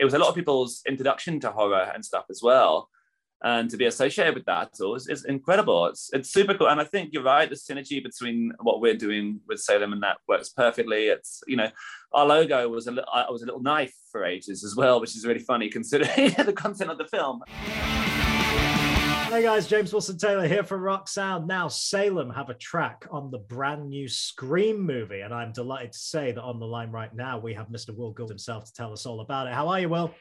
it was a lot of people's introduction to horror and stuff as well and to be associated with that so is, incredible. It's it's super cool, and I think you're right. The synergy between what we're doing with Salem and that works perfectly. It's you know, our logo was a was a little knife for ages as well, which is really funny considering the content of the film. Hey guys, James Wilson Taylor here for Rock Sound. Now, Salem have a track on the brand new Scream movie, and I'm delighted to say that on the line right now we have Mr. Will Gould himself to tell us all about it. How are you, Will?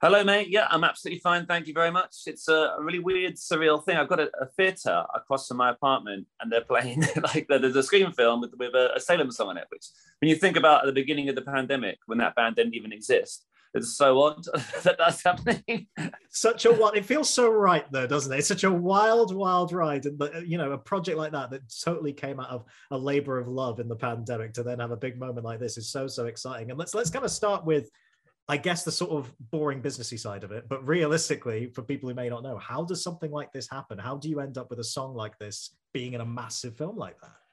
Hello, mate. Yeah, I'm absolutely fine. Thank you very much. It's a really weird, surreal thing. I've got a, a theatre across from my apartment, and they're playing like there's a Scream film with, with a, a, Salem song in it. Which, when you think about at the beginning of the pandemic, when that band didn't even exist, it's so odd that that's happening. Such a wild. It feels so right, though, doesn't it? It's such a wild, wild ride, and you know, a project like that that totally came out of a labor of love in the pandemic to then have a big moment like this is so so exciting. And let's let's kind of start with I guess the sort of boring businessy side of it. But realistically, for people who may not know, how does something like this happen? How do you end up with a song like this being in a massive film like that?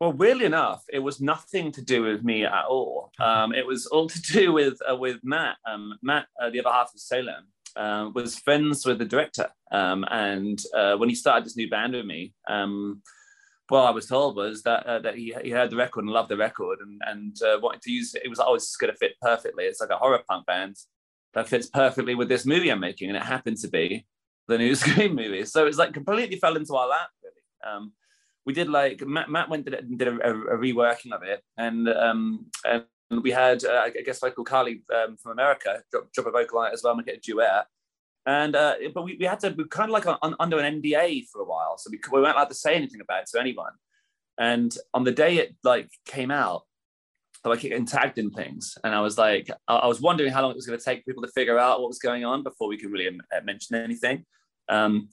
Well, weirdly enough, it was nothing to do with me at all. Um, it was all to do with uh, with Matt. Um, Matt, uh, the other half of Salem, uh, was friends with the director, um, and uh, when he started this new band with me, um, well, I was told was that uh, that he, he heard the record and loved the record and and uh, wanted to use it. It was always going to fit perfectly. It's like a horror punk band that fits perfectly with this movie I'm making, and it happened to be the new Scream movie. So it's like completely fell into our lap. Really, um, we did like Matt, Matt went and did a, a, reworking of it, and um, and we had uh, I guess local Carly um, from America drop, drop a vocal on it as well and get a duet. And uh, but we, we had to we kind of like on, under an NDA for a while, so we, we weren't allowed to say anything about it to anyone. And on the day it like came out, I like getting tagged in things, and I was like, I was wondering how long it was going to take people to figure out what was going on before we could really uh, mention anything. Um,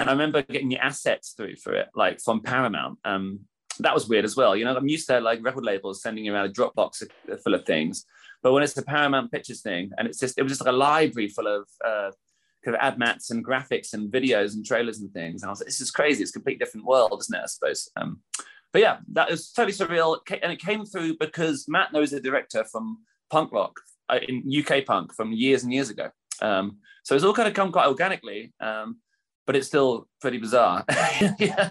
and I remember getting the assets through for it, like from Paramount. Um, that was weird as well. You know, I'm used to like record labels sending around a Dropbox full of things, but when it's the Paramount Pictures thing, and it's just it was just like a library full of uh, kind of ad mats and graphics and videos and trailers and things. And I was like, this is crazy. It's a complete different world, isn't it? I suppose. Um, but yeah, that was totally surreal. And it came through because Matt knows the director from punk rock uh, in UK punk from years and years ago. Um, so it's all kind of come quite organically. Um, but it's still pretty bizarre. yeah.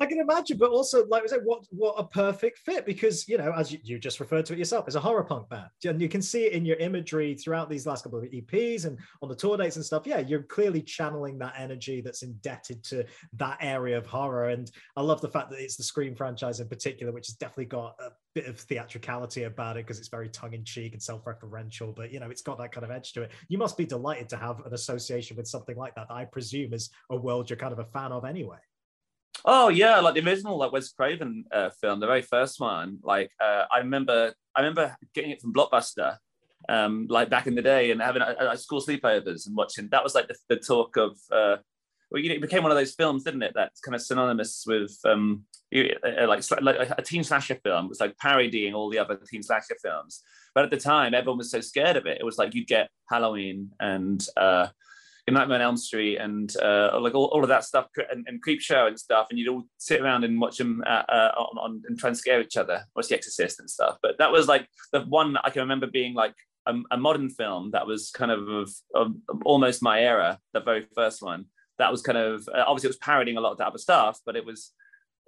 I can imagine, but also, like I said, what what a perfect fit because you know, as you, you just referred to it yourself, it's a horror punk band, and you can see it in your imagery throughout these last couple of EPs and on the tour dates and stuff. Yeah, you're clearly channeling that energy that's indebted to that area of horror, and I love the fact that it's the Scream franchise in particular, which has definitely got a bit of theatricality about it because it's very tongue in cheek and self referential, but you know, it's got that kind of edge to it. You must be delighted to have an association with something like that. I presume is a world you're kind of a fan of anyway. Oh yeah, like the original like Wes Craven uh, film, the very first one. Like uh, I remember, I remember getting it from Blockbuster, um, like back in the day, and having a, a school sleepovers and watching. That was like the, the talk of. Uh, well, you know, it became one of those films, didn't it? That's kind of synonymous with um, uh, like, like a teen slasher film. It was like parodying all the other teen slasher films. But at the time, everyone was so scared of it. It was like you'd get Halloween and uh, Nightmare on Elm Street and uh, like all, all of that stuff and, and Creep Show and stuff, and you'd all sit around and watch them uh, uh, on, on, and try and scare each other, watch The Exorcist and stuff. But that was like the one I can remember being like a, a modern film that was kind of, of, of, almost my era, the very first one. That was kind of uh, obviously it was parodying a lot of the other stuff, but it was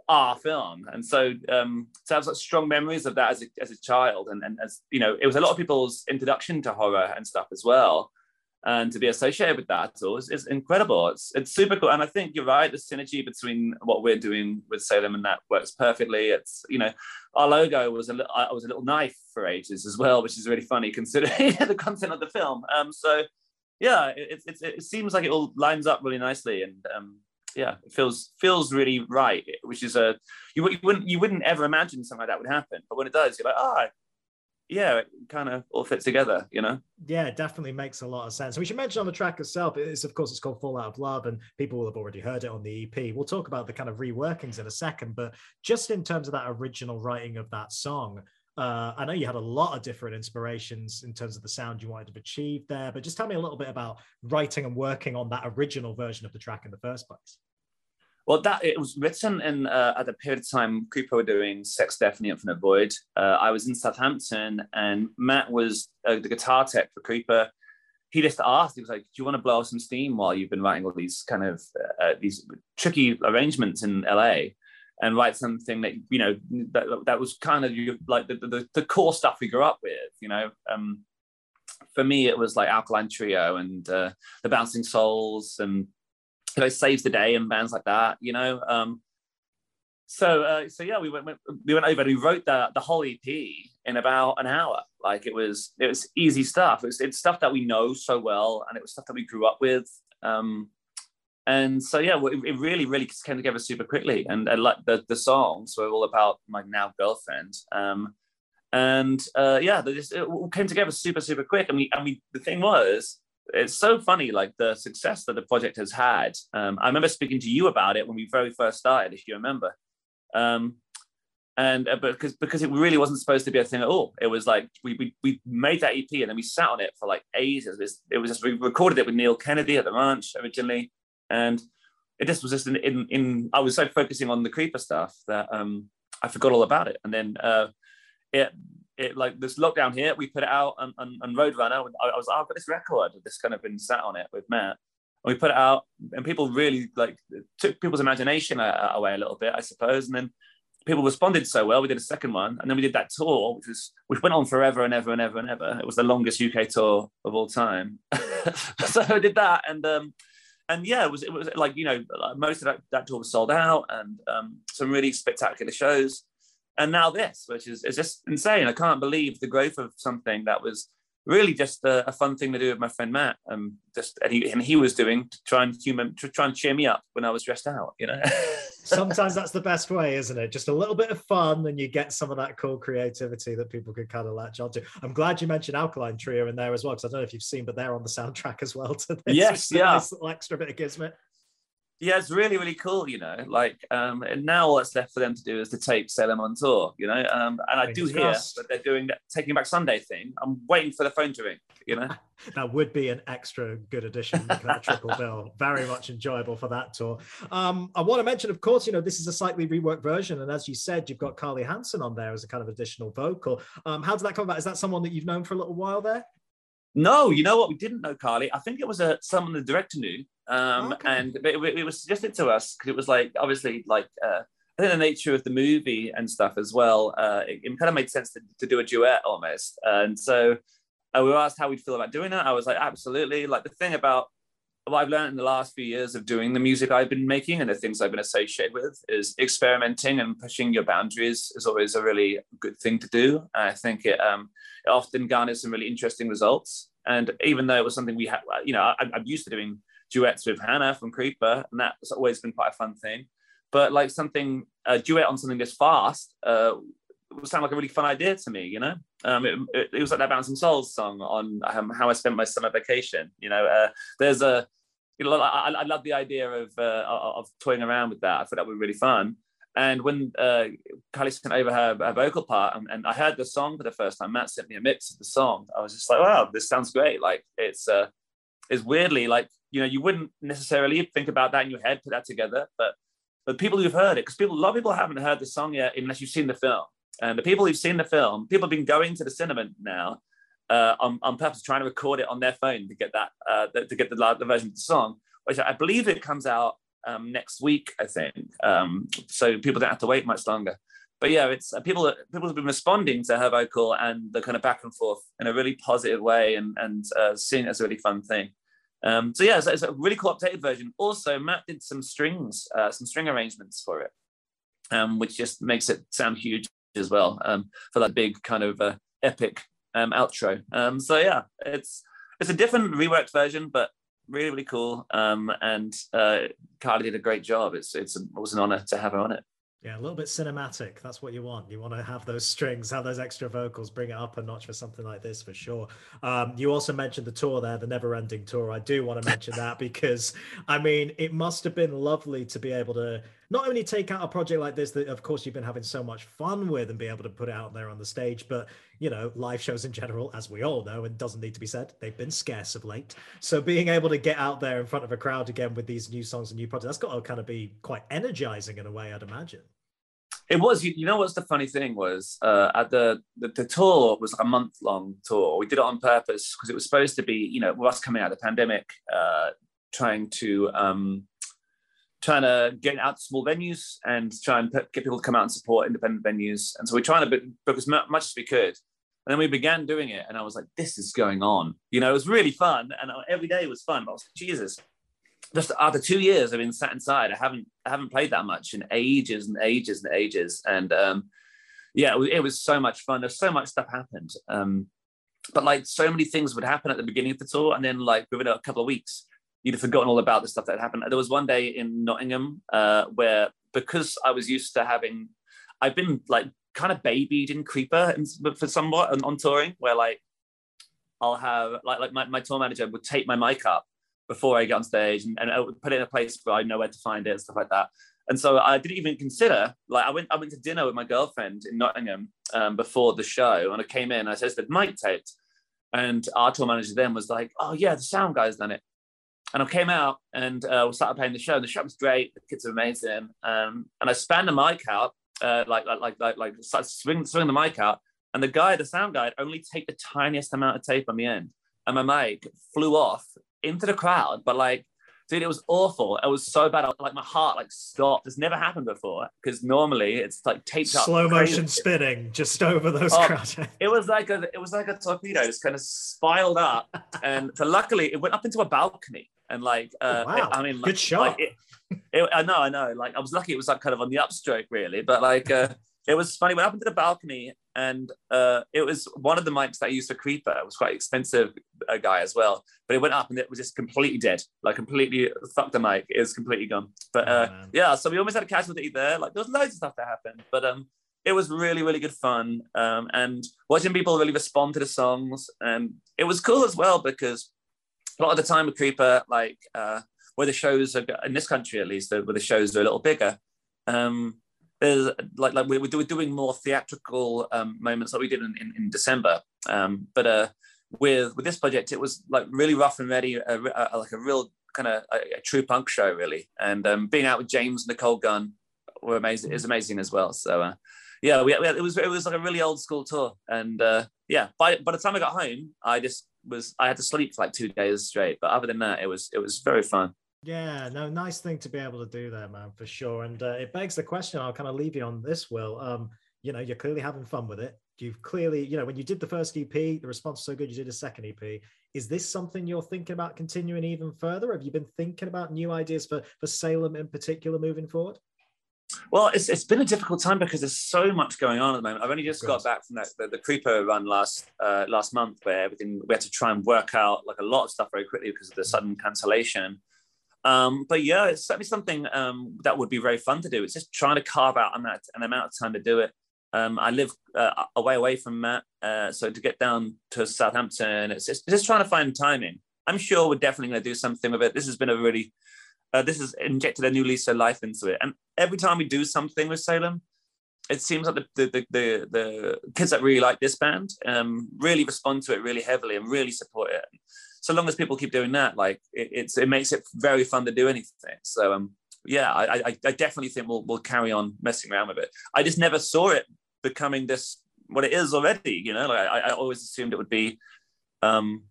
our film and so um so I have such strong memories of that as a, as a child and, and as you know it was a lot of people's introduction to horror and stuff as well and to be associated with that so is, is incredible. It's it's super cool, and I think you're right. The synergy between what we're doing with Salem and that works perfectly. It's you know, our logo was a little was a little knife for ages as well, which is really funny considering the content of the film. Um, so yeah, it, it, it, seems like it all lines up really nicely, and um, yeah, it feels feels really right. Which is a you, you wouldn't you wouldn't ever imagine something like that would happen, but when it does, you're like, ah, oh, yeah, it kind of all fits together, you know? Yeah, it definitely makes a lot of sense. We should mention on the track itself, it's of course it's called Fall Out of Love, and people will have already heard it on the EP. We'll talk about the kind of reworkings in a second, but just in terms of that original writing of that song, uh, I know you had a lot of different inspirations in terms of the sound you wanted to achieve there, but just tell me a little bit about writing and working on that original version of the track in the first place. Well, that it was written in uh, at the period of time Creeper were doing Sex, Death, and the Infinite Void. Uh, I was in Southampton, and Matt was uh, the guitar tech for Creeper. He just asked, he was like, "Do you want to blow some steam while you've been writing all these kind of uh, these tricky arrangements in LA?" And write something that you know that, that was kind of like the, the, the core stuff we grew up with, you know. Um, for me, it was like Alkaline Trio and uh, the Bouncing Souls and you know, saves the day and bands like that, you know. Um, so uh, so yeah, we went, went, we went over and we wrote the the whole EP in about an hour. Like it was it was easy stuff. It was it's stuff that we know so well, and it was stuff that we grew up with. Um, and so yeah, it, it really really came together super quickly. And, and like the the songs were all about my now girlfriend. Um, and uh, yeah, they just, it came together super super quick. And we and we the thing was it's so funny, like the success that the project has had. Um, I remember speaking to you about it when we very first started, if you remember. Um, and uh, because because it really wasn't supposed to be a thing at all. It was like we, we we made that EP and then we sat on it for like ages. It was, it was just we recorded it with Neil Kennedy at the ranch originally, and it just was just in in, in I was so focusing on the creeper stuff that um, I forgot all about it. And then uh, it it like this lockdown here, we put it out and, and, on Roadrunner. I, was like, oh, I've got this record, this kind of been sat on it with Matt. And we put it out, and people really like took people's imagination away a little bit, I suppose. And then people responded so well. We did a second one, and then we did that tour, which was which went on forever and ever and ever and ever. It was the longest UK tour of all time. so I did that, and um, and yeah, it was it was like you know most of that, that tour was sold out, and um, some really spectacular shows and now this, which is, is just insane. I can't believe the growth of something that was really just a, a fun thing to do with my friend Matt. Um, just and he, and he was doing to try and human to try and cheer me up when I was stressed out. You know. Sometimes that's the best way, isn't it? Just a little bit of fun, and you get some of that cool creativity that people could kind of latch onto. I'm glad you mentioned Alkaline Trio in there as well, because I don't know if you've seen, but they're on the soundtrack as well to this. Yes, yeah. Nice little extra bit of gizmo yeah, it's really, really cool, you know. Like, um, and now all that's left for them to do is to tape Salem on tour, you know. Um, and I do hear that they're doing that Taking Back Sunday thing. I'm waiting for the phone to ring, you know. that would be an extra good addition, to that triple bill. Very much enjoyable for that tour. Um, I want to mention, of course, you know, this is a slightly reworked version, and as you said, you've got Carly Hansen on there as a kind of additional vocal. Um, how did that come about? Is that someone that you've known for a little while there? No, you know what? We didn't know Carly. I think it was a someone the director knew, um, okay. and it, it, was suggested to us because it was like obviously like uh, I think the nature of the movie and stuff as well. Uh, it, it, kind of made sense to, to do a duet almost, and so uh, we were asked how we'd feel about doing that. I was like, absolutely. Like the thing about what I've learned in the last few years of doing the music I've been making and the things I've been associated with is experimenting and pushing your boundaries is always a really good thing to do. And I think it um, it often garners some really interesting results. And even though it was something we had, you know, I, am used to doing duets with Hannah from Creeper, and that's always been quite a fun thing. But like something, a duet on something this fast uh, would sound like a really fun idea to me, you know? Um, it, it, it was like that Bouncing Souls song on um, How I Spent My Summer Vacation. You know, uh, there's a, you know, I, I love the idea of, uh, of toying around with that. I thought that would be really fun. And when uh, Kylie sent over her, her vocal part, and, and, I heard the song for the first time, Matt sent me a mix of the song. I was just like, wow, this sounds great. Like it's uh, it's weirdly like you know you wouldn't necessarily think about that in your head, put that together, but but people who've heard it, because people a lot of people haven't heard the song yet unless you've seen the film. And the people who've seen the film, people have been going to the cinema now uh, on, on purpose, trying to record it on their phone to get that uh, to get the, the version of the song, which I believe it comes out um, next week, I think. Um, so people don't have to wait much longer. But yeah, it's uh, people people have been responding to her vocal and the kind of back and forth in a really positive way, and and uh, seeing it as a really fun thing. Um, so yeah, it's, it's, a really cool updated version. Also, Matt did some strings, uh, some string arrangements for it, um, which just makes it sound huge as well um, for that big kind of uh, epic um, outro. Um, so yeah, it's it's a different reworked version, but really really cool. Um, and uh, Carly did a great job. It's it's it was an honor to have her on it. Yeah, a little bit cinematic. That's what you want. You want to have those strings, have those extra vocals, bring it up a notch for something like this for sure. Um, you also mentioned the tour there, the never ending tour. I do want to mention that because, I mean, it must have been lovely to be able to not only take out a project like this that, of course, you've been having so much fun with and be able to put it out there on the stage, but you know, live shows in general, as we all know, and doesn't need to be said, they've been scarce of late. So being able to get out there in front of a crowd again with these new songs and new projects, that's got to kind of be quite energizing in a way, I'd imagine. It was. You, you know what's the funny thing was uh, at the, the, the tour was like a month long tour. We did it on purpose because it was supposed to be you know with us coming out of the pandemic, uh, trying to um, trying to get out to small venues and try and put, get people to come out and support independent venues. And so we're trying to book as much as we could. And then we began doing it, and I was like, "This is going on." You know, it was really fun, and every day was fun. But I was like, "Jesus!" Just after two years, I've been sat inside. I haven't, I haven't played that much in ages and ages and ages. And um, yeah, it was, so much fun. There's so much stuff happened. Um, but like so many things would happen at the beginning of the tour, and then like within a couple of weeks, you'd have forgotten all about the stuff that happened. There was one day in Nottingham uh, where because I was used to having, I've been like kind of babied in Creeper and for somewhat on, on touring where like I'll have like like my, my tour manager would take my mic up before I get on stage and, and put it in a place where I know where to find it and stuff like that. And so I didn't even consider like I went I went to dinner with my girlfriend in Nottingham um, before the show and I came in I said the mic taped and our tour manager then was like oh yeah the sound guy's done it and I came out and uh, we started playing the show. And the show was great. The kids are amazing. Um, and I spanned the mic out, uh, like like like like like swing swing the mic out. And the guy, the sound guy, only take the tiniest amount of tape on the end, and my mic flew off into the crowd. But like dude, it was awful. It was so bad. like my heart like stopped. It's never happened before because normally it's like taped up. Slow motion spinning just over those oh, crowds. it was like a it was like a torpedo, just kind of spiraled up, and so luckily it went up into a balcony. And like, uh, oh, wow. it, I mean, good like, shot. Like, it, it, I know, I know. Like, I was lucky; it was like kind of on the upstroke, really. But like, uh, it was funny. Went up into the balcony, and uh, it was one of the mics that I used for Creeper. It was quite expensive, a guy as well. But it went up, and it was just completely dead, like completely fucked the mic. It was completely gone. But uh, oh, yeah, so we almost had a casualty there. Like, there was loads of stuff that happened, but um, it was really, really good fun. Um, and watching people really respond to the songs, and it was cool as well because a lot of the time with Creeper, like uh, where the shows are in this country at least, where the shows are a little bigger. Um, there's like like we were doing more theatrical um, moments like we did in, in, in December. Um, but uh, with with this project, it was like really rough and ready, like a real kind of a, a, true punk show, really. And um, being out with James Nicole Gunn were amazing. is amazing as well. So uh, yeah, we, we, it was it was like a really old school tour. And uh, yeah, by by the time I got home, I just was I had to sleep for like two days straight. But other than that, it was it was very fun. Yeah, no, nice thing to be able to do there, man, for sure. And uh, it begs the question. I'll kind of leave you on this, Will. Um, you know, you're clearly having fun with it. You've clearly, you know, when you did the first EP, the response was so good. You did a second EP. Is this something you're thinking about continuing even further? Have you been thinking about new ideas for for Salem in particular moving forward? Well, it's, it's been a difficult time because there's so much going on at the moment. I've only just got back from that, the, the Creeper run last uh, last month, where everything we had to try and work out like a lot of stuff very quickly because of the sudden cancellation. Um, but yeah, it's certainly something um, that would be very fun to do. It's just trying to carve out an, an amount of time to do it. Um, I live uh, away away from Matt, uh, so to get down to Southampton, it's just, just trying to find timing. I'm sure we're definitely going to do something with it. This has been a really uh, this has injected a new lease of life into it. And every time we do something with Salem, it seems like the the, the, the kids that really like this band um, really respond to it really heavily and really support it. So long as people keep doing that, like it, it's it makes it very fun to do anything. So um, yeah, I, I, I definitely think we'll we'll carry on messing around with it. I just never saw it becoming this what it is already. You know, like I, I always assumed it would be um,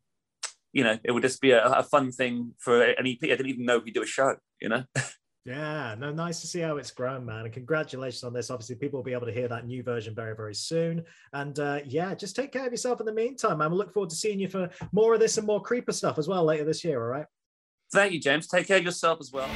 you know, it would just be a, a fun thing for an EP. I didn't even know we do a show, you know? Yeah, no, nice to see how it's grown, man. And congratulations on this. Obviously, people will be able to hear that new version very, very soon. And uh, yeah, just take care of yourself in the meantime, man. We look forward to seeing you for more of this and more creeper stuff as well later this year. All right. Thank you, James. Take care of yourself as well.